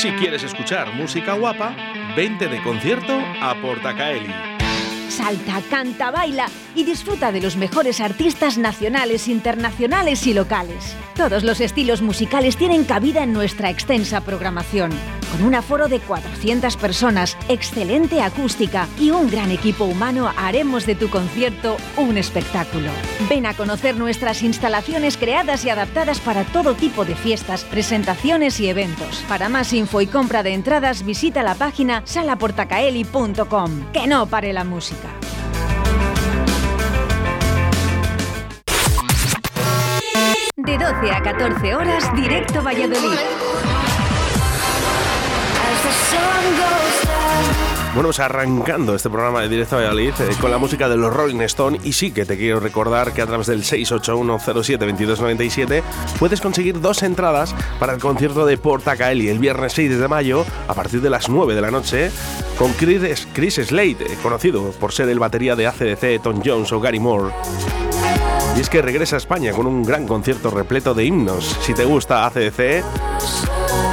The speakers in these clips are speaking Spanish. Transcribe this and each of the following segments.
Si quieres escuchar música guapa, vente de concierto a Portacaeli. Salta, canta, baila y disfruta de los mejores artistas nacionales, internacionales y locales. Todos los estilos musicales tienen cabida en nuestra extensa programación. Con un aforo de 400 personas, excelente acústica y un gran equipo humano, haremos de tu concierto un espectáculo. Ven a conocer nuestras instalaciones creadas y adaptadas para todo tipo de fiestas, presentaciones y eventos. Para más info y compra de entradas, visita la página salaportacaeli.com. Que no pare la música. De 12 a 14 horas, directo Valladolid. Bueno, pues arrancando este programa de Directo Valladolid eh, con la música de los Rolling Stone y sí que te quiero recordar que a través del 681072297 puedes conseguir dos entradas para el concierto de Porta Caeli el viernes 6 de mayo a partir de las 9 de la noche con Chris, Chris Slade, eh, conocido por ser el batería de ACDC, Tom Jones o Gary Moore. Y es que regresa a España con un gran concierto repleto de himnos. Si te gusta ACDC,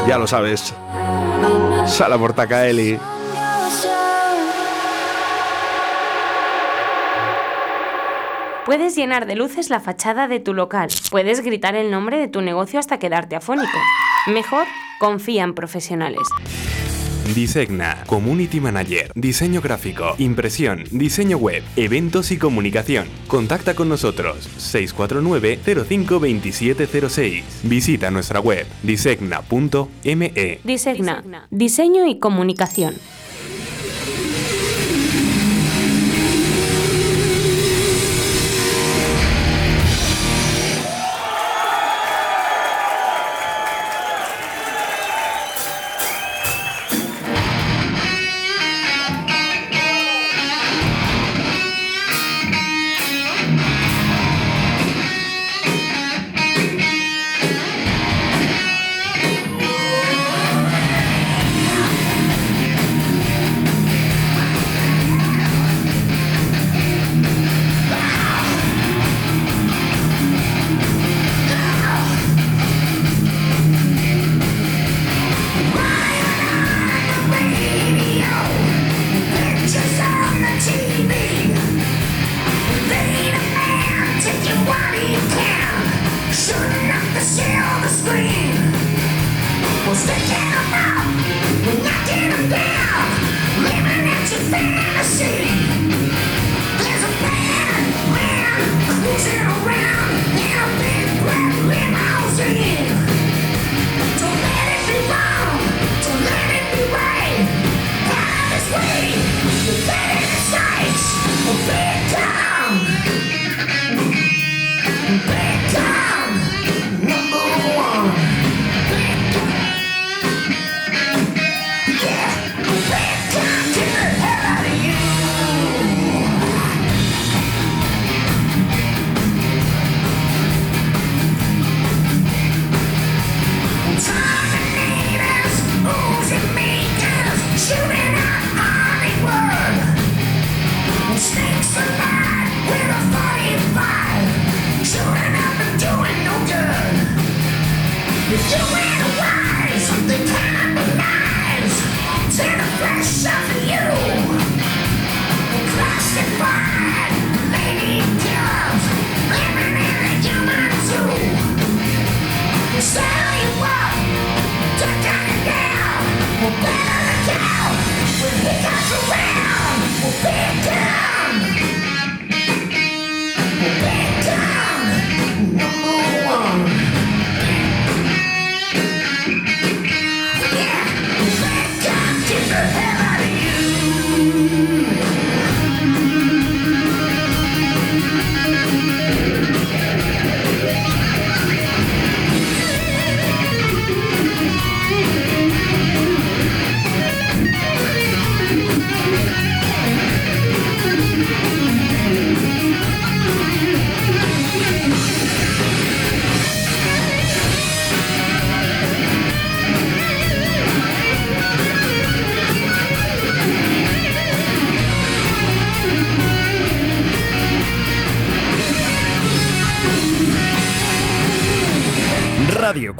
ya lo sabes. Sala Portacaeli. Puedes llenar de luces la fachada de tu local. Puedes gritar el nombre de tu negocio hasta quedarte afónico. Mejor, confía en profesionales. Disegna, Community Manager, Diseño Gráfico, Impresión, Diseño Web, Eventos y Comunicación. Contacta con nosotros 649-052706. Visita nuestra web disegna.me. Disegna, Diseño y Comunicación.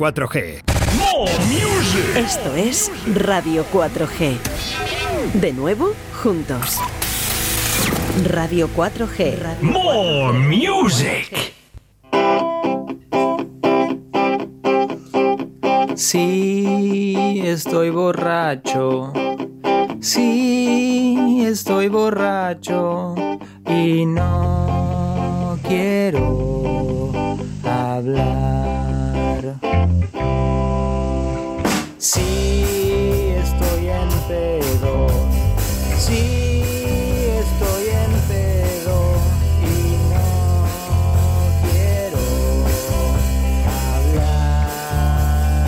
4G. Esto es Radio 4G. De nuevo, juntos. Radio 4G. More music. Sí, estoy borracho. Sí, estoy borracho. Y no quiero hablar. Pedo. Sí, estoy en pedo. Y no quiero hablar.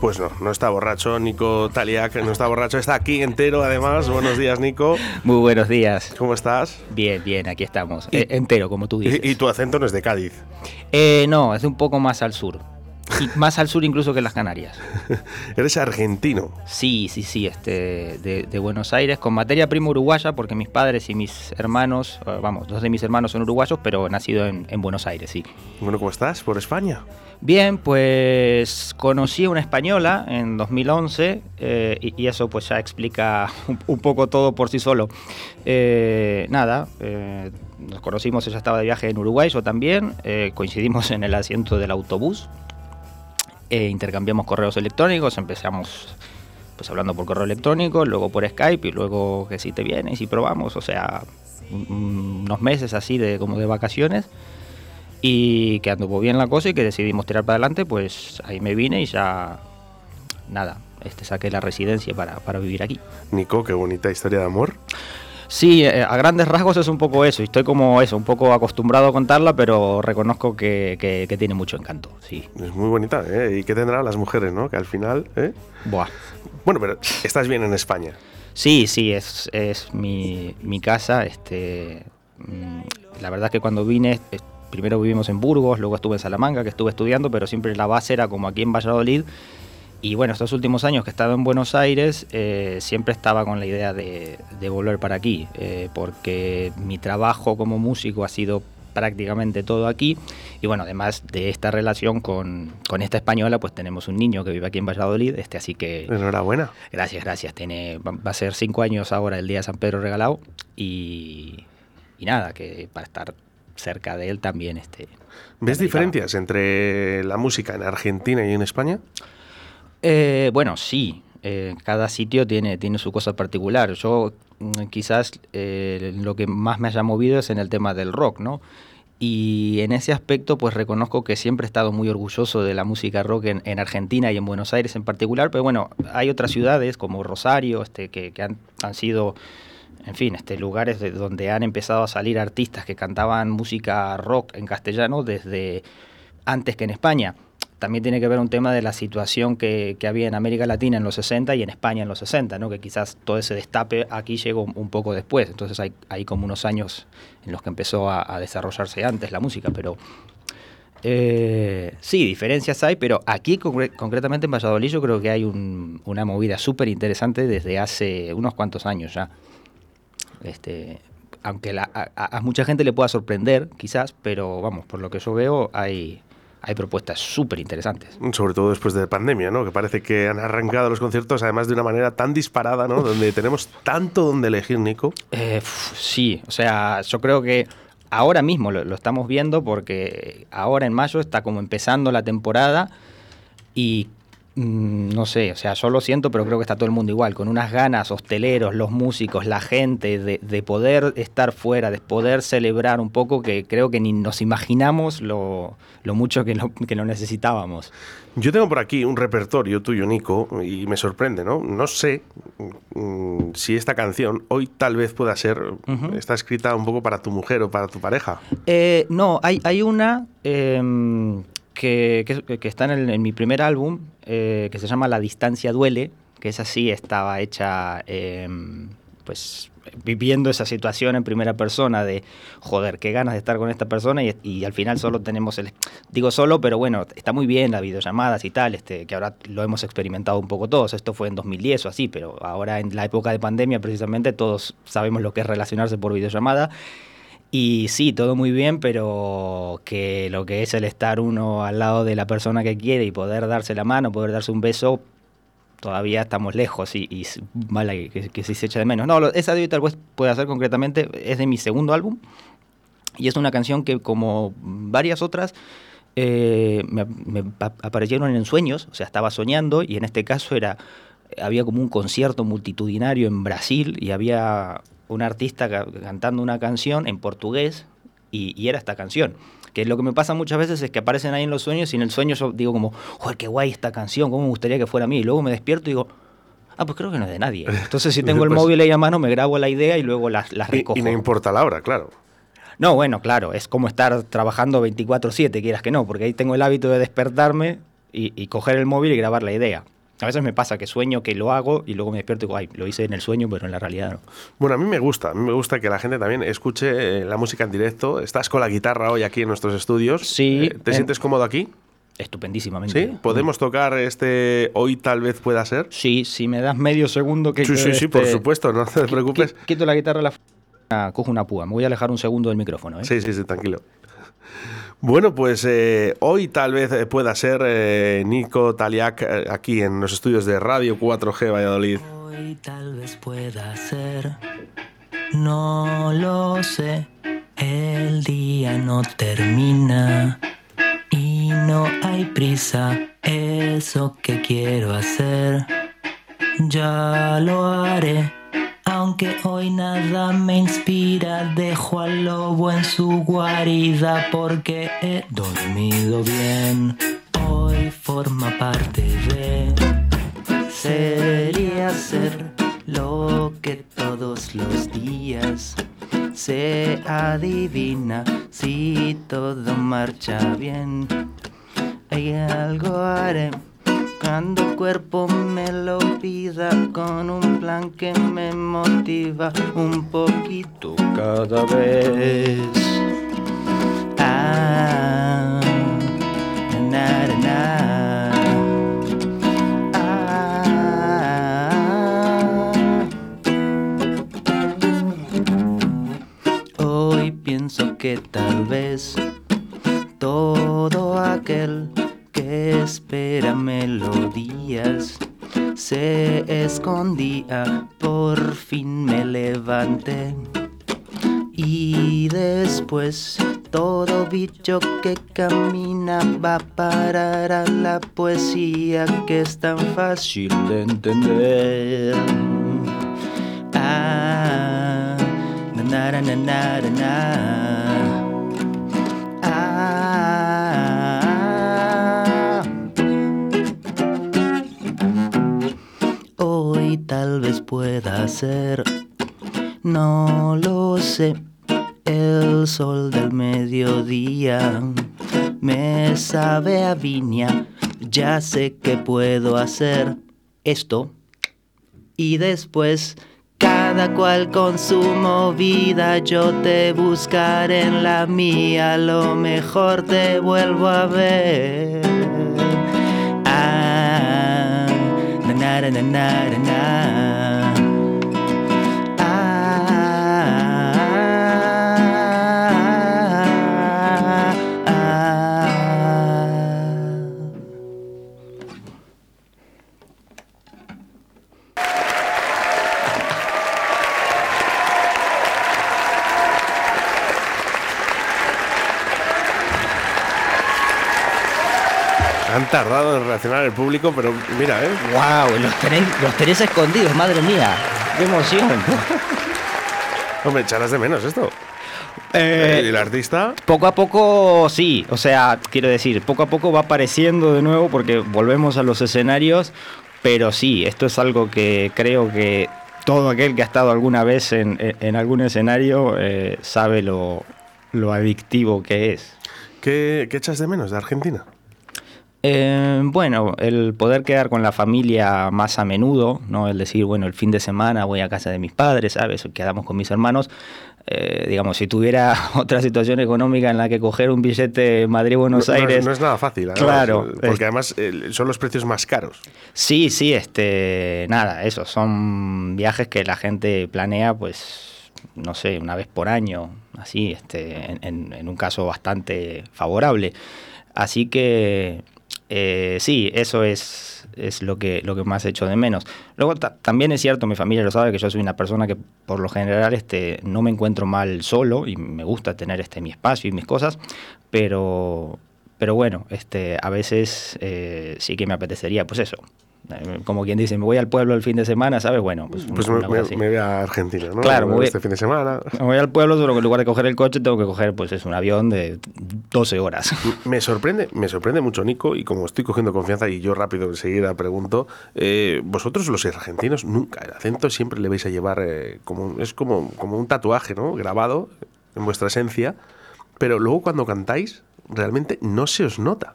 Pues no, no está borracho Nico Taliac, no está borracho, está aquí entero además. Buenos días, Nico. Muy buenos días. ¿Cómo estás? Bien, bien, aquí estamos. Eh, entero, como tú dices. Y, y tu acento no es de Cádiz. Eh, no, es un poco más al sur. Y más al sur incluso que las Canarias. Eres argentino. Sí, sí, sí, este, de, de Buenos Aires, con materia prima uruguaya, porque mis padres y mis hermanos, eh, vamos, dos de mis hermanos son uruguayos, pero nacido en, en Buenos Aires, sí. Bueno, ¿cómo estás? ¿Por España? Bien, pues conocí a una española en 2011 eh, y, y eso pues ya explica un, un poco todo por sí solo. Eh, nada, eh, nos conocimos, ella estaba de viaje en Uruguay, yo también, coincidimos en el asiento del autobús, eh, intercambiamos correos electrónicos, empezamos pues hablando por correo electrónico, luego por Skype y luego que si te vienes y probamos, o sea, un- un- unos meses así de como de vacaciones y que anduvo bien la cosa y que decidimos tirar para adelante, pues ahí me vine y ya nada, este saqué la residencia para, para vivir aquí. Nico, qué bonita historia de amor. Sí, eh, a grandes rasgos es un poco eso, y estoy como eso, un poco acostumbrado a contarla, pero reconozco que, que- que tiene mucho encanto, sí. Es muy bonita, ¿eh? ¿Y qué tendrán las mujeres, no? Que al final, ¿eh? Buah. Bueno, pero estás bien en España. Sí, sí, es, es mi, mi casa. Este, mm, la verdad es que cuando vine, eh, primero vivimos en Burgos, luego estuve en Salamanca, que estuve estudiando, pero siempre la base era como aquí en Valladolid. Y bueno, estos últimos años que he estado en Buenos Aires, eh, siempre estaba con la idea de, de volver para aquí, eh, porque mi trabajo como músico ha sido prácticamente todo aquí. Y bueno, además de esta relación con, con esta española, pues tenemos un niño que vive aquí en Valladolid, este, así que... Enhorabuena. Gracias, gracias. Tiene, va a ser cinco años ahora el día de San Pedro regalado y, y nada, que para estar cerca de él también este. ¿Ves diferencias entre la música en Argentina y en España? Eh, bueno, sí. eh, cada sitio tiene, tiene su cosa particular. Yo mm, quizás eh, lo que más me haya movido es en el tema del rock, ¿no? Y en ese aspecto, pues reconozco que siempre he estado muy orgulloso de la música rock en, en Argentina y en Buenos Aires en particular, pero bueno, hay otras ciudades como Rosario, este, que, que han, han sido, en fin, este, lugares de donde han empezado a salir artistas que cantaban música rock en castellano desde antes que en España. También tiene que ver un tema de la situación que, que había en América Latina en los 60 y en España en los 60, ¿no? que quizás todo ese destape aquí llegó un poco después. Entonces hay, hay como unos años en los que empezó a, a desarrollarse antes la música, pero eh, sí, diferencias hay, pero aquí concre- concretamente en Valladolid yo creo que hay un- una movida súper interesante desde hace unos cuantos años ya. Este, aunque la- a, a- mucha gente le pueda sorprender, quizás, pero vamos, por lo que yo veo, hay, hay propuestas súper interesantes. Sobre todo después de pandemia, ¿no? Que parece que han arrancado los conciertos además de una manera tan disparada, ¿no? Donde tenemos tanto donde elegir, Nico. Eh, sí, o sea, yo creo que ahora mismo lo, lo estamos viendo porque ahora en mayo está como empezando la temporada y no sé, o sea, yo lo siento, pero creo que está todo el mundo igual, con unas ganas, hosteleros, los músicos, la gente, de, de poder estar fuera, de poder celebrar un poco que creo que ni nos imaginamos lo, lo mucho que lo, que lo necesitábamos. Yo tengo por aquí un repertorio tuyo, Nico, y me sorprende, ¿no? No sé mm, si esta canción hoy tal vez pueda ser, está escrita un poco para tu mujer o para tu pareja. Eh, no, hay, hay una em, que, que- que en, en mi primer álbum, eh, que se llama La distancia duele, que esa sí estaba hecha, em, pues, viviendo esa situación en primera persona de, joder, qué ganas de estar con esta persona y, y al final solo tenemos el... Digo solo, pero bueno, está muy bien las videollamadas y tal, este, que ahora lo hemos experimentado un poco todos. Esto fue en 2010 o así, pero ahora en la época de pandemia precisamente todos sabemos lo que es relacionarse por videollamada. Y sí, todo muy bien, pero que lo que es el estar uno al lado de la persona que quiere y poder darse la mano, poder darse un beso, todavía estamos lejos y, y vale que, que se echa de menos. No, esa de tal vez puede hacer concretamente, es de mi segundo álbum y es una canción que como varias otras eh, me, me pa- aparecieron en sueños, o sea, estaba soñando y en este caso era había como un concierto multitudinario en Brasil y había un artista ca- cantando una canción en portugués y, y era esta canción. Que lo que me pasa muchas veces es que aparecen ahí en los sueños y en el sueño yo digo como, joder, qué guay esta canción, cómo me gustaría que fuera a mí. Y luego me despierto y digo, ah, pues creo que no es de nadie. Entonces si tengo el Pues- móvil ahí a mano me grabo la idea y luego las, las Y, recojo. y no importa la hora, claro. No, bueno, claro, es como estar trabajando 24/7, quieras que no, porque ahí tengo el hábito de despertarme y, y coger el móvil y grabar la idea. A veces me pasa que sueño que lo hago y luego me despierto y digo, ay, lo hice en el sueño, pero en la realidad no. Bueno, a mí me gusta, a mí me gusta que la gente también escuche eh, la música en directo. Estás con la guitarra hoy aquí en nuestros estudios. Sí, Eh, ¿Te en- sientes cómodo aquí? Estupendísimamente. ¿Sí? ¿Podemos tocar este Hoy tal vez pueda ser? Sí, si me das medio segundo que... Sí, sí, sí, por este, supuesto, no te preocupes. qui- Quito la guitarra, la... ah, cojo una púa. Me voy a alejar un segundo del micrófono. ¿eh? Sí, sí, sí, tranquilo. Bueno, pues eh, hoy tal vez eh, pueda ser eh, Nico Taliac aquí en los estudios de Radio 4G Valladolid. Hoy tal vez pueda ser, no lo sé. El día no termina y no hay prisa. Eso que quiero hacer, ya lo haré. Aunque hoy nada me inspira, dejo al lobo en su guarida porque he dormido bien. Hoy forma parte de sería ser lo que todos los días se adivina si todo marcha bien. Hay algo haré cuando el cuerpo me lo pida con un plan que me motiva un poquito cada vez. Ah, na, na, na. Ah. Hoy pienso que tal vez todo aquel espera melodías se escondía, por fin me levanté. Y después todo bicho que camina va a parar a la poesía que es tan fácil de entender. Ah, na Hoy tal vez pueda ser, no lo sé, el sol del mediodía me sabe a viña, ya sé que puedo hacer. Esto. Y después cada cual con su movida yo te buscaré en la mía, a lo mejor te vuelvo a ver. Ah, na na. Tardado en reaccionar el público, pero mira, ¿eh? ¡Wow! Los tenéis, los tenéis escondidos, madre mía. ¡Qué emoción! Hombre, echarás de menos esto. Eh, ¿Y el artista? Poco a poco, sí, o sea, quiero decir, poco a poco va apareciendo de nuevo porque volvemos a los escenarios, pero sí, esto es algo que creo que todo aquel que ha estado alguna vez en, algún escenario eh, sabe lo, lo adictivo que es. ¿Qué, qué echas de menos de Argentina? Eh, bueno, el poder quedar con la familia más a menudo, ¿no? El decir, bueno, el fin de semana voy a casa de mis padres, ¿sabes? Quedamos con mis hermanos. Eh, digamos, si tuviera otra situación económica en la que coger un billete Madrid-Buenos No- no es- Aires... No, es nada fácil, además, Claro, eh, Porque además eh, son los precios más caros. Sí, sí, este, nada, eso, son viajes que la gente planea, pues, no sé, una vez por año, así, este, en, en un caso bastante favorable. Así que eh, sí, eso es, es lo, que, lo que más hecho de menos. Luego también es cierto, mi familia lo sabe, que yo soy una persona que por lo general este, no me encuentro mal solo y me gusta tener este, mi espacio y mis cosas, pero, pero bueno, este, a veces eh, sí que me apetecería, pues eso, como quien dice, me voy al pueblo el fin de semana, ¿sabes? Bueno, pues, pues me, voy a Argentina, ¿no? Claro, me voy, este fin de semana. Me voy al pueblo, que en lugar de coger el coche tengo que coger, pues es un avión de 12 horas. Me sorprende, me sorprende mucho, Nico, y como estoy cogiendo confianza y yo rápido enseguida pregunto, eh, vosotros los argentinos nunca, el acento siempre le vais a llevar eh, como, es como, como un tatuaje, ¿no? Grabado en vuestra esencia, pero luego cuando cantáis realmente no se os nota.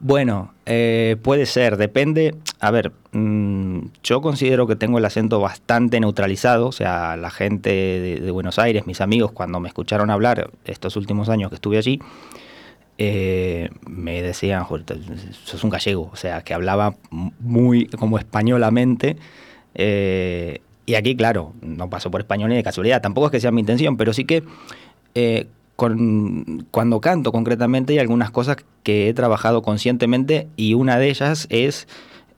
Bueno, eh, puede ser, depende. A ver, mm, yo considero que tengo el acento bastante neutralizado, o sea, la gente de, Buenos Aires, mis amigos, cuando me escucharon hablar estos últimos años que estuve allí, eh, me decían, sos un gallego, o sea, que hablaba muy como españolamente. Eh, y aquí, claro, no paso por español ni de casualidad, tampoco es que sea mi intención, pero sí que con, cuando canto concretamente hay algunas cosas que he trabajado conscientemente y una de ellas es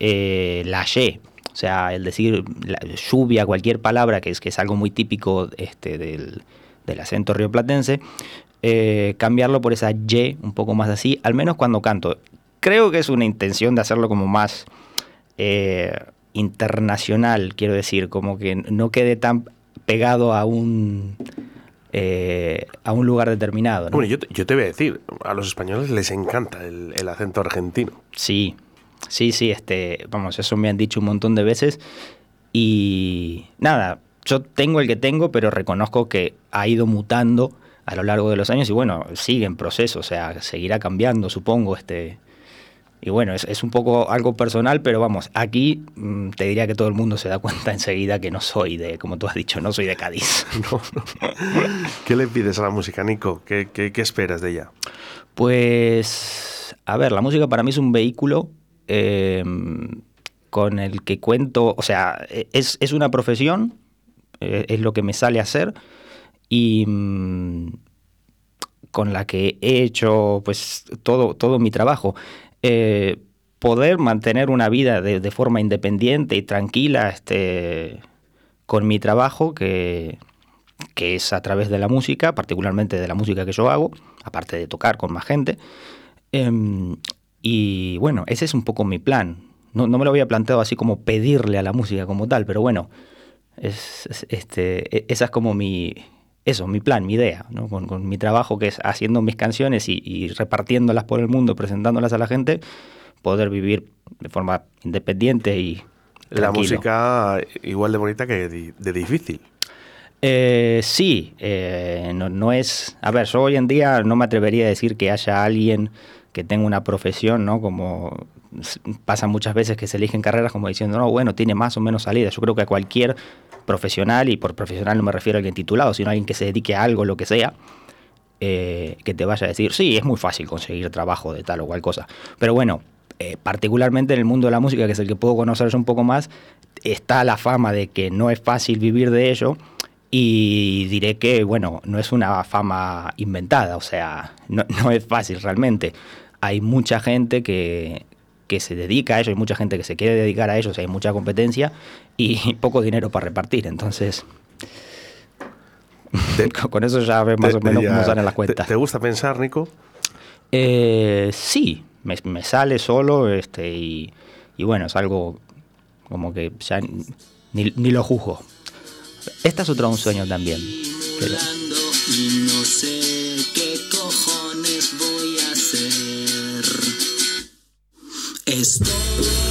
eh, la Y. O sea, el decir la, lluvia, cualquier palabra, que es, que es algo muy típico este, del, del acento rioplatense, eh, cambiarlo por esa Y un poco más así, al menos cuando canto. Creo que es una intención de hacerlo como más eh, internacional, quiero decir, como que no quede tan pegado a un eh, a un lugar determinado. Bueno, yo te, voy a decir, a los españoles les encanta el, acento argentino. Sí, sí, sí, este, vamos, eso me han dicho un montón de veces. Y nada, yo tengo el que tengo, pero reconozco que ha ido mutando a lo largo de los años y bueno, sigue en proceso, o sea, seguirá cambiando, supongo, este, y bueno, es, un poco algo personal, pero vamos, aquí mm, te diría que todo el mundo se da cuenta enseguida que no soy de, como tú has dicho, no soy de Cádiz. ¿Qué le pides a la música, Nico? ¿Qué, esperas de ella? Pues, a ver, la música para mí es un vehículo em, con el que cuento, o sea, e, es, una profesión, e, es lo que me sale a hacer y mm, con la que he hecho pues todo, todo mi trabajo. Eh, poder mantener una vida de, forma independiente y tranquila este, con mi trabajo, que, que, es a través de la música, particularmente de la música que yo hago, aparte de tocar con más gente. Em, y bueno, ese es un poco mi plan. No, me lo había planteado así como pedirle a la música como tal, pero bueno, es, este, e, esa es como mi, eso, mi plan, mi idea, ¿no? con, mi trabajo que es haciendo mis canciones y, repartiéndolas por el mundo, presentándolas a la gente, poder vivir de forma independiente y... La música igual de bonita que de, difícil. Eh, sí, eh, no, no, es... A ver, yo hoy en día no me atrevería a decir que haya alguien que tenga una profesión, ¿no? Como pasa muchas veces que se eligen carreras como diciendo, no, bueno, tiene más o menos salida. Yo creo que a cualquier profesional, y por profesional no me refiero a alguien titulado, sino a alguien que se dedique a algo, lo que sea, eh, que te vaya a decir, sí, es muy fácil conseguir trabajo de tal o cual cosa. Pero bueno, eh, particularmente en el mundo de la música, que es el que puedo conocer un poco más, está la fama de que no es fácil vivir de ello. Y diré que, bueno, no es una fama inventada, o sea, no es fácil realmente. Hay mucha gente que, que se dedica a ello, hay mucha gente que se quiere dedicar a ello, hay mucha competencia y poco dinero para repartir. Entonces, con eso ya ves más o menos cómo salen las cuentas. ¿Te, gusta pensar, Nico? Eh, sí, me, sale solo este, y, bueno, es algo como que ya ni, lo juzgo. Esta es otra un sueño también. Buscando,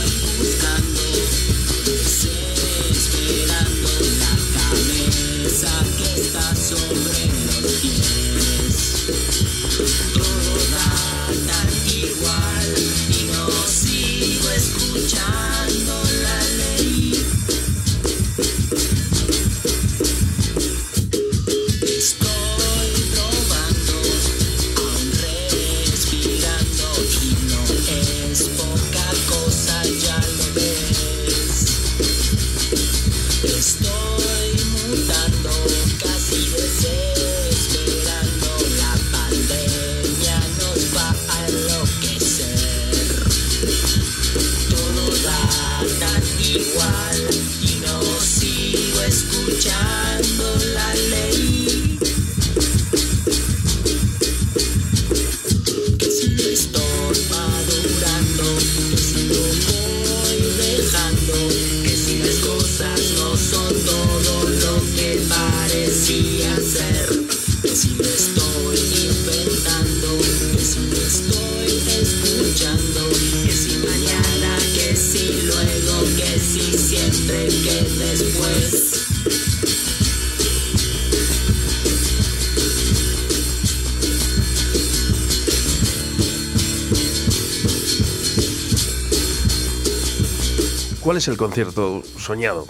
es el concierto soñado,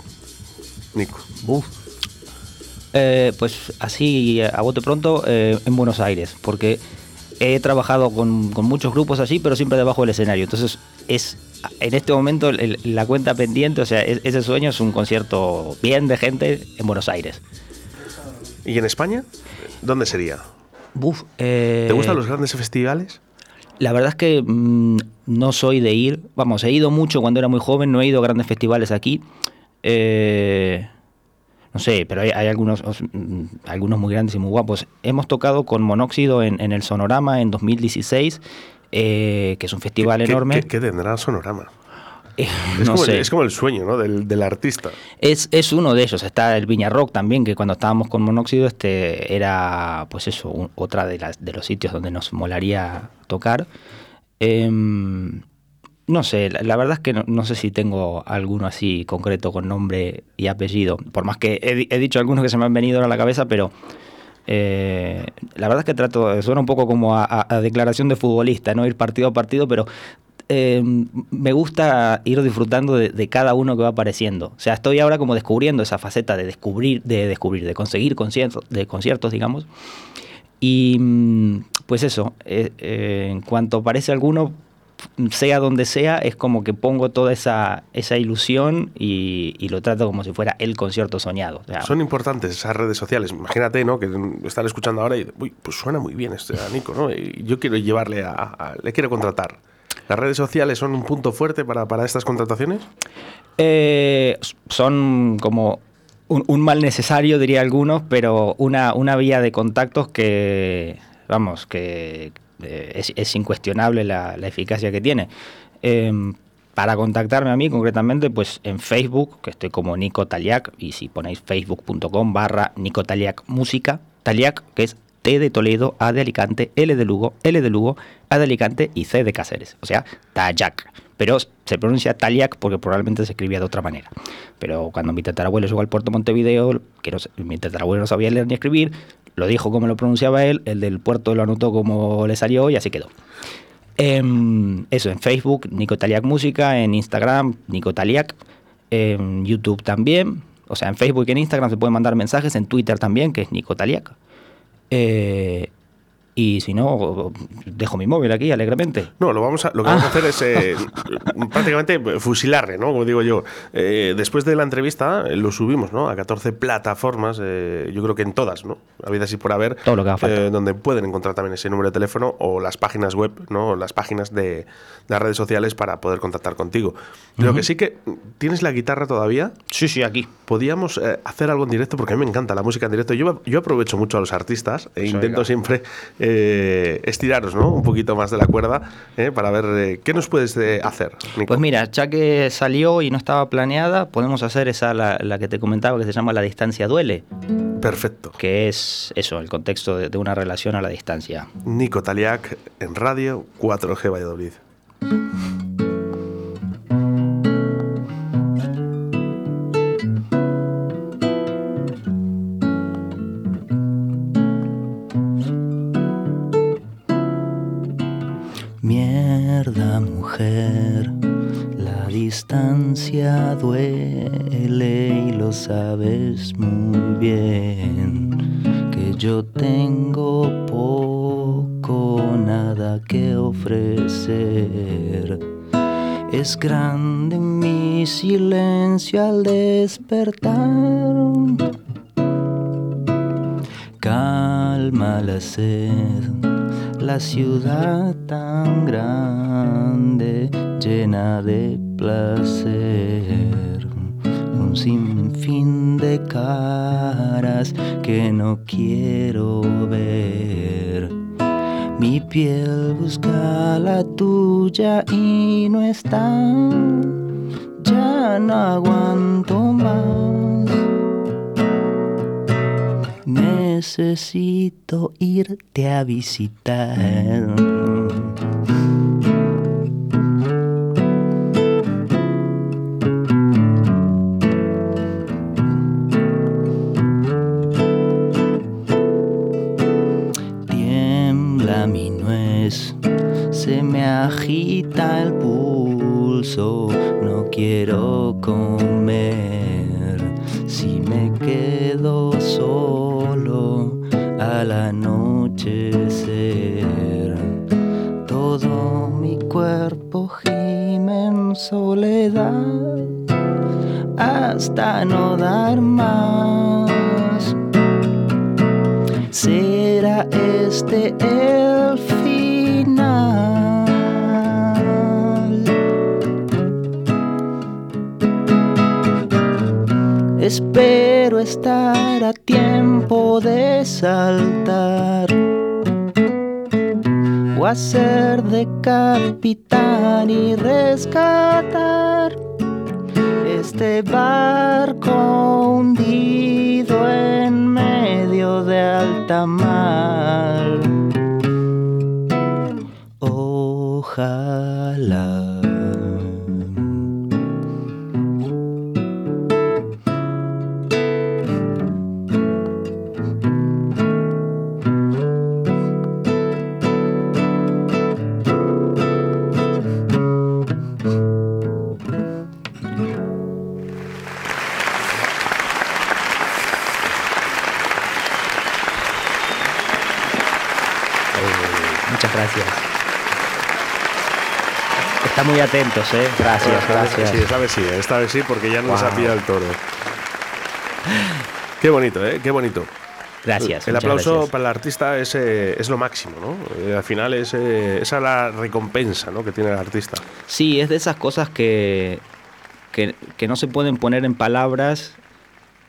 Nico? Eh, pues así, a bote pronto, eh, en Buenos Aires, porque he trabajado con, con, muchos grupos así, pero siempre debajo del escenario. Entonces, es en este momento la cuenta pendiente, o sea, ese sueño es un concierto bien de gente en Buenos Aires. ¿Y en España? ¿Dónde sería? Eh, ¿Te gustan los grandes festivales? La verdad es que mm, no soy de ir. Vamos, he ido mucho cuando era muy joven, no he ido a grandes festivales aquí. Eh, no sé, pero hay, algunos, mm, algunos muy grandes y muy guapos. Hemos tocado con Monóxido en, el Sonorama en 2016, eh, que es un festival enorme. ¿qué, tendrá Sonorama? Eh, es, no como sé. el, es, como el, sueño ¿no? del, del, artista. Es, es uno de ellos. Está el Viña Rock también, que cuando estábamos con Monóxido este, era, pues eso, un, otra de, las, de los sitios donde nos molaría tocar. Eh, no sé, la, la, verdad es que no, no, sé si tengo alguno así concreto con nombre y apellido. Por más que he, he dicho algunos que se me han venido a la cabeza, pero eh, la verdad es que trato, suena un poco como a, a, a, declaración de futbolista, no ir partido a partido, pero eh, me gusta ir disfrutando de, de, cada uno que va apareciendo. O sea, estoy ahora como descubriendo esa faceta de descubrir, de descubrir, de conseguir conciertos, de conciertos, digamos. Y pues eso, eh, eh, en cuanto aparece alguno, sea donde sea, es como que pongo toda esa, esa ilusión y, y, lo trato como si fuera el concierto soñado. O sea, Son importantes esas redes sociales. Imagínate, ¿no? Que están escuchando ahora y, uy, pues suena muy bien este Nico, ¿no? Y yo quiero llevarle a, a, le quiero contratar. ¿Las redes sociales son un punto fuerte para, para estas contrataciones? Eh, son como un, mal necesario, diría algunos, pero una, una vía de contactos que, vamos, que eh, es, es, incuestionable la, la, eficacia que tiene. Eh, para contactarme a mí concretamente, pues en Facebook, que estoy como Nico Taliac, y si ponéis facebook.com barra Nico Taliac Música, Taliac, que es T de Toledo, A de Alicante, L de Lugo, L de Lugo, A de Alicante y C de Cáceres, o sea, Tallac. Pero se pronuncia Taliac porque probablemente se escribía de otra manera. Pero cuando mi tatarabuelo llegó al puerto Montevideo, que mi tatarabuelo no sabía leer ni escribir, lo dijo como lo pronunciaba él, el del puerto lo anotó como le salió y así quedó. Eh, eso, en Facebook, Nico Taliac Música, en Instagram, Nico Taliac, en YouTube también. O sea, en Facebook y en Instagram se pueden mandar mensajes, en Twitter también, que es Nico Taliac. Eh, y si no, dejo mi móvil aquí alegremente. No, lo, vamos a, lo que ah. vamos a hacer es eh, prácticamente fusilarle, ¿no? Como digo yo. Eh, después de la entrevista lo subimos, ¿no? A 14 plataformas, eh, yo creo que en todas, ¿no? Habidas y por haber. Todo lo que haga falta. donde pueden encontrar también ese número de teléfono o las páginas web, ¿no? Las páginas de, de las redes sociales para poder contactar contigo. Lo uh -huh. que sí que. ¿Tienes la guitarra todavía? Sí, sí, aquí. Podíamos hacer algo en directo porque a mí me encanta la música en directo. Yo, yo aprovecho mucho a los artistas e intento siempre eh, estiraros ¿no? un poquito más de la cuerda eh, para ver eh, qué nos puedes hacer. Nico? Pues mira, ya que salió y no estaba planeada, podemos hacer esa, la, la, que te comentaba, que se llama La distancia duele. Perfecto. Que es eso, el contexto de, de una relación a la distancia. Nico Taliac en Radio 4G Valladolid. Duele y lo sabes muy bien. Que yo tengo poco, nada que ofrecer. Es grande mi silencio al despertar. Calma la sed la ciudad tan grande, llena de placer, un sinfín de caras que no quiero ver. Mi piel busca la tuya y no está. ya no aguanto más. Necesito irte a visitar. No quiero comer. Si me quedo solo al anochecer, todo mi cuerpo gime en soledad hasta no dar más. ¿Será este el Espero estar a tiempo de saltar o hacer de capitán y rescatar este barco hundido en medio de alta mar. Ojalá. Muy atentos, ¿eh? Gracias, gracias. Sí, esta vez sí, esta vez sí, porque ya no nos ha Wow. pillado el toro. Qué bonito, ¿eh? Qué bonito. Gracias. El aplauso gracias. para el artista es, eh, es lo máximo, ¿no? Eh, al final es, eh, esa es la recompensa ¿no? que tiene el artista. Sí, es de esas cosas que, que, que no se pueden poner en palabras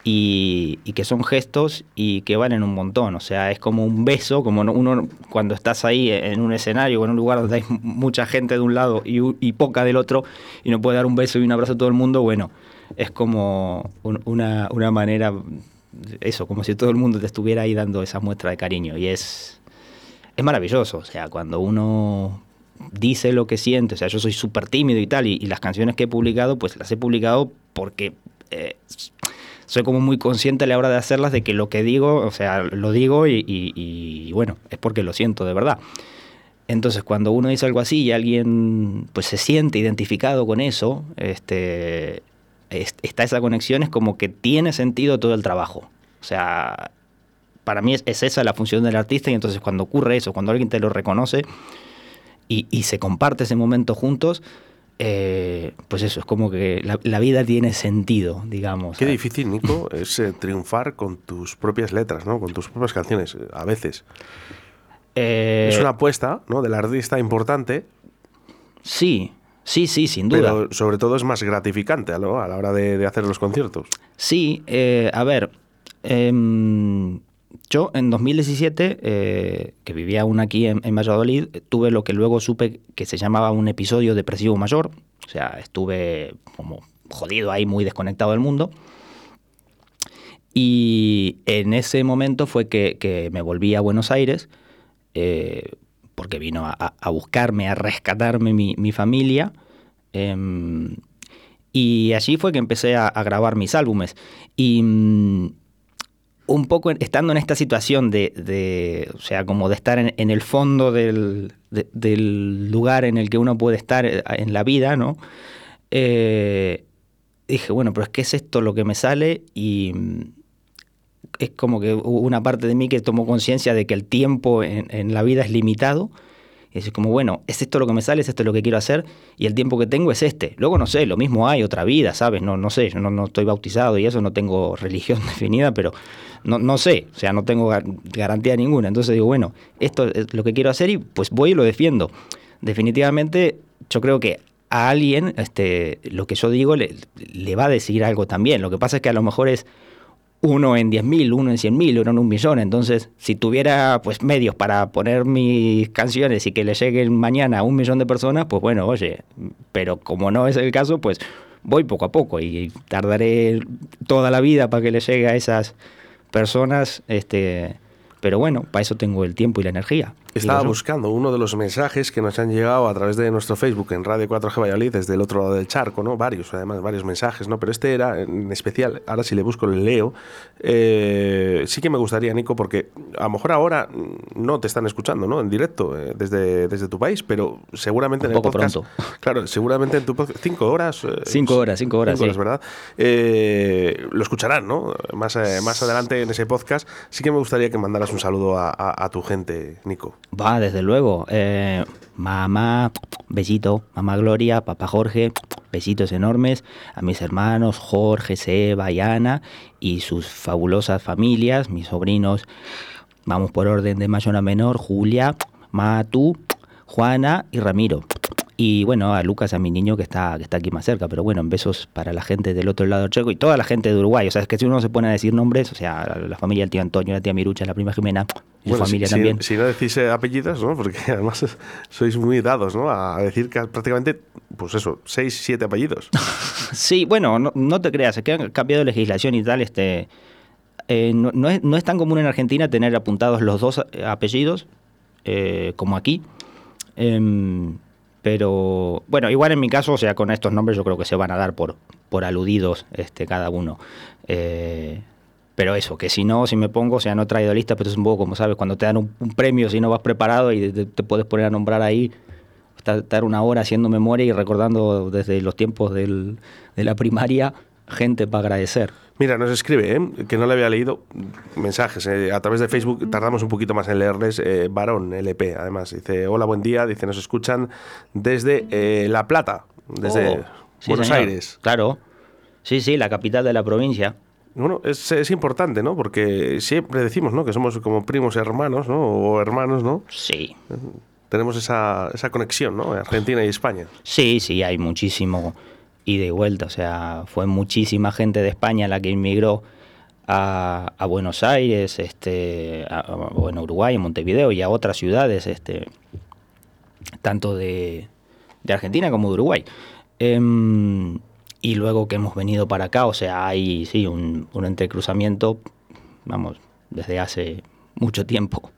y, y que son gestos y que valen un montón. O sea, es como un beso, como no- uno cuando estás ahí en un escenario o en un lugar donde hay mucha gente de un lado y, y poca del otro y no puede dar un beso y un abrazo a todo el mundo, bueno, es como un- una, una manera, eso, como si todo el mundo te estuviera ahí dando esa muestra de cariño. Y es, es maravilloso. O sea, cuando uno dice lo que siente, o sea, yo soy súper tímido y tal, y, y las canciones que he publicado, pues las he publicado porque eh, soy como muy consciente a la hora de hacerlas de que lo que digo, o sea, lo digo y, y- y, bueno, es porque lo siento de verdad. Entonces, cuando uno dice algo así y alguien pues se siente identificado con eso, este, es- está esa conexión, es como que tiene sentido todo el trabajo. O sea, para mí es, es esa la función del artista y entonces cuando ocurre eso, cuando alguien te lo reconoce y, y se comparte ese momento juntos, eh, pues eso, es como que la, la vida tiene sentido, digamos. Qué difícil, Nico, es eh, triunfar con tus propias letras, ¿no? Con tus propias canciones, eh, a veces. Eh, es una apuesta, ¿no? Del artista importante, Sí, sí, sí, sin duda. pero sobre todo es más gratificante ¿no? a la hora de, de hacer los conciertos. Sí, a ver, em, yo en 2017, eh, que vivía aún aquí en, Valladolid, tuve lo que luego supe que se llamaba un episodio depresivo mayor, o sea, estuve como jodido ahí, muy desconectado del mundo. Y en ese momento fue que, me volví a Buenos Aires, eh, porque vino a buscarme, a rescatarme mi, mi familia. em, y allí fue que empecé a, a grabar mis álbumes. Y mm, un poco estando en esta situación de, o sea, como de estar en, en el fondo del, de- del lugar en el que uno puede estar eh, en la vida, ¿no? Eh, dije, bueno, pero es que es esto lo que me sale y mm, es como que hubo una parte de mí que tomó conciencia de que el tiempo en la vida es limitado. Y como, bueno, es esto lo que me sale, es esto lo que quiero hacer, y el tiempo que tengo es este. Luego, no sé, lo mismo hay, otra vida, ¿sabes? No, no sé, yo no, no estoy bautizado y eso, no tengo religión definida, pero no, no sé, o sea, no tengo gar- garantía ninguna. Entonces digo, bueno, esto es lo que quiero hacer y pues voy y lo defiendo. Definitivamente, yo creo que a alguien este, lo que yo digo le, le va a decir algo también. Lo que pasa es que a lo mejor es uno en 10.000, uno en 100.000, uno en un millón. Entonces, si tuviera pues medios para poner mis canciones y que le lleguen mañana a un millón de personas, pues bueno, oye, pero como no es el caso, pues voy poco a poco y tardaré toda la vida para que le llegue a esas personas, este, pero bueno, para eso tengo el tiempo y la energía. Estaba buscando uno de los mensajes que nos han llegado a través de nuestro Facebook en Radio 4G Valladolid, desde el otro lado del charco, ¿no? Varios, además, varios mensajes, ¿no? Pero este era en especial, ahora si le busco, le leo. Eh, sí que me gustaría, Nico, porque a lo mejor ahora no te están escuchando, ¿no? En directo, eh, desde, desde tu país, pero seguramente Un en el poco podcast. pronto. Claro, seguramente en tu podcast. Cinco horas. eh, Cinco horas, cinco horas, cinco sí. ¿verdad? Eh, lo escucharán, ¿no? Más, eh, más adelante en ese podcast. Sí que me gustaría que mandaras un saludo a, a- a tu gente, Nico. Va, desde luego. Eh, mamá, besito. Mamá Gloria, papá Jorge, besitos enormes. A mis hermanos Jorge, Seba y Ana y sus fabulosas familias, mis sobrinos. Vamos por orden de mayor a menor. Julia, Matu, Juana y Ramiro. Y bueno, a Lucas, a mi niño que está, que está aquí más cerca. Pero bueno, en besos para la gente del otro lado del checo y toda la gente de Uruguay. O sea, es que si uno se pone a decir nombres, o sea, la, la familia del tío Antonio, la tía Mirucha, la prima Jimena, y su familia si, también. Si, si no decís eh, apellidos, ¿no? Porque además sois muy dados, ¿no? A decir que prácticamente, pues eso, seis, siete apellidos. Sí, bueno, no, no te creas, es que han cambiado legislación y tal, este eh, no, no es, no es tan común en Argentina tener apuntados los dos eh, apellidos, eh, como aquí. Em, pero bueno, igual en mi caso, o sea, con estos nombres yo creo que se van a dar por, por aludidos este, cada uno. Eh, pero eso, que si no, si me pongo, o sea, no he traído lista, pero es un poco como sabes, cuando te dan un, premio, si no vas preparado y te, te puedes poner a nombrar ahí, estar, estar una hora haciendo memoria y recordando desde los tiempos del- de la primaria gente para agradecer. Mira, nos escribe, ¿eh? que no le había leído mensajes. eh, a través de Facebook tardamos un poquito más en leerles. Eh, Varón, LP, además. Dice, hola, buen día. Dice, nos escuchan desde eh, La Plata, desde Oh, sí, Buenos señor. Aires. Claro. Sí, sí, la capital de la provincia. Bueno, es, es importante, ¿no? Porque siempre decimos, ¿no? Que somos como primos hermanos, ¿no? O hermanos, ¿no? Sí. Tenemos esa, esa conexión, ¿no? Argentina y España. Sí, sí, hay muchísimo y vuelta. O sea, fue muchísima gente de España la que inmigró a, a Buenos Aires, este, a, a- bueno, Uruguay, Montevideo y a otras ciudades, este, tanto de, de Argentina como de Uruguay. Em, y luego que hemos venido para acá, o sea, hay sí un, un entrecruzamiento, vamos, desde hace mucho tiempo.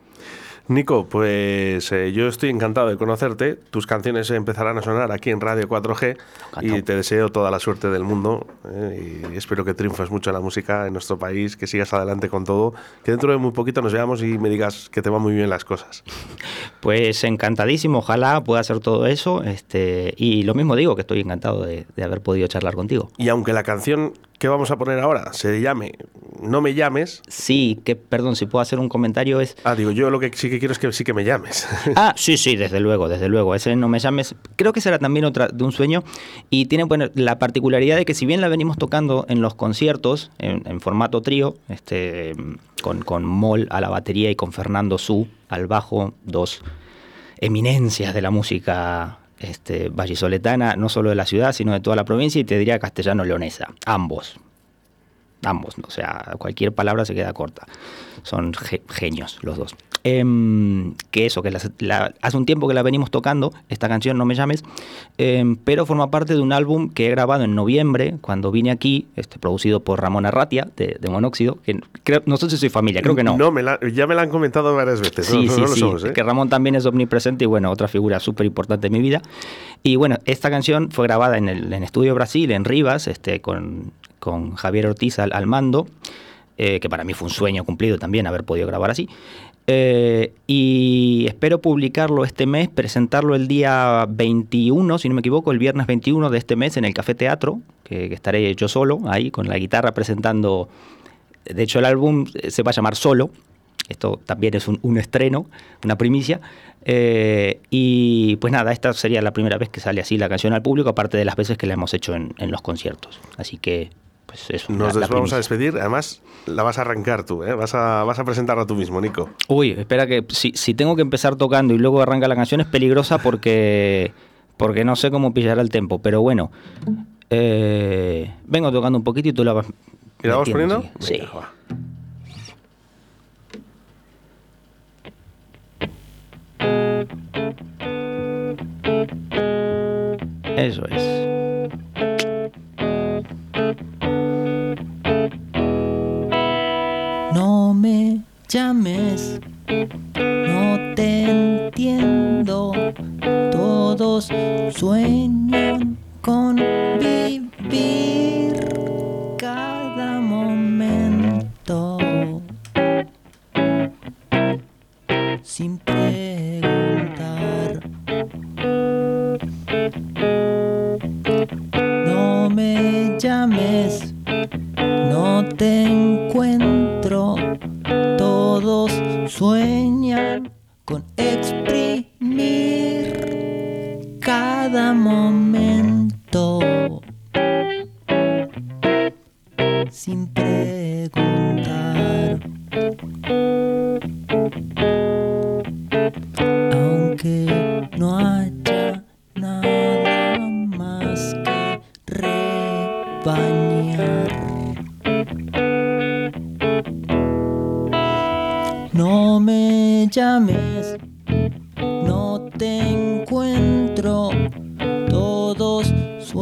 Nico, pues eh, yo estoy encantado de conocerte. Tus canciones empezarán a sonar aquí en Radio 4G y te deseo toda la suerte del mundo eh, y espero que triunfes mucho en la música en nuestro país, que sigas adelante con todo, que dentro de muy poquito nos veamos y me digas que te van muy bien las cosas. Pues encantadísimo, ojalá pueda hacer todo eso. Este, y lo mismo digo, que estoy encantado de, de haber podido charlar contigo. Y aunque la canción que vamos a poner ahora se llame No me llames, Sí, que perdón, si puedo hacer un comentario es... ah, digo, yo lo que sí que quiero es que sí que me llames. Ah, sí, sí, desde luego, desde luego. Ese no me llames. Creo que será también otra de un sueño. Y tiene bueno, la particularidad de que si bien la venimos tocando en los conciertos, en, en formato trío, este, con, con Moll a la batería y con Fernando Su al bajo, dos eminencias de la música este, vallisoletana, no solo de la ciudad, sino de toda la provincia, y te diría castellano-leonesa, ambos. Ambos, o sea, cualquier palabra se queda corta. Son ge- genios los dos. Em, que eso, que las- la- hace un tiempo que la venimos tocando, esta canción No me llames, em, pero forma parte de un álbum que he grabado en noviembre, cuando vine aquí, este, producido por Ramón Arratia, de, de Monóxido, que creo, no sé si soy familia, creo que no. me la- ya me la han comentado varias veces. Sí, no, sí, no sí. somos, ¿eh? Que Ramón también es omnipresente y bueno, otra figura súper importante en mi vida. Y bueno, esta canción fue grabada en el en Estudio Brasil, en Rivas, este, con, con Javier Ortiz al, al mando, eh, que para mí fue un sueño cumplido también haber podido grabar así. Eh, y espero publicarlo este mes, presentarlo el día 21, si no me equivoco, el viernes 21 de este mes en el Café Teatro, que, estaré yo solo ahí con la guitarra presentando. De hecho, el álbum eh, se va a llamar Solo. Esto también es un, estreno, una primicia. Eh, y pues nada, esta sería la primera vez que sale así la canción al público, aparte de las veces que la hemos hecho en los conciertos. Así que, pues eso. Nos la- la des- vamos a despedir. Además, la vas a arrancar tú, ¿eh? Vas a, vas a presentarla tú mismo, Nico. Uy, espera que si, si tengo que empezar tocando y luego arranca la canción es peligrosa porque, porque no sé cómo pillará el tempo. Pero bueno, eh, vengo tocando un poquito y tú la vas. ¿Y la vamos poniendo? enseguida. Venga, va. Sí, eso es.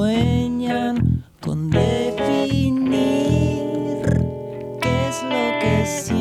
Sueñan con definir qué es lo que siento.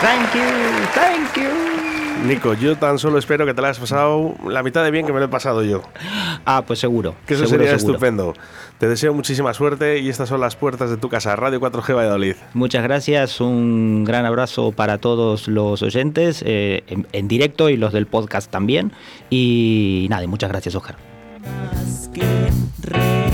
Thank you, thank you. Nico, yo tan solo espero que te la hayas pasado la mitad de bien que me lo he pasado yo. Ah, pues seguro. Que eso seguro, sería seguro. estupendo. Te deseo muchísima suerte y estas son las puertas de tu casa, Radio 4G Valladolid. Muchas gracias, un gran abrazo para todos los oyentes eh, en, en directo y los del podcast también. Y nada, y muchas gracias, Oscar. Más que rebañar.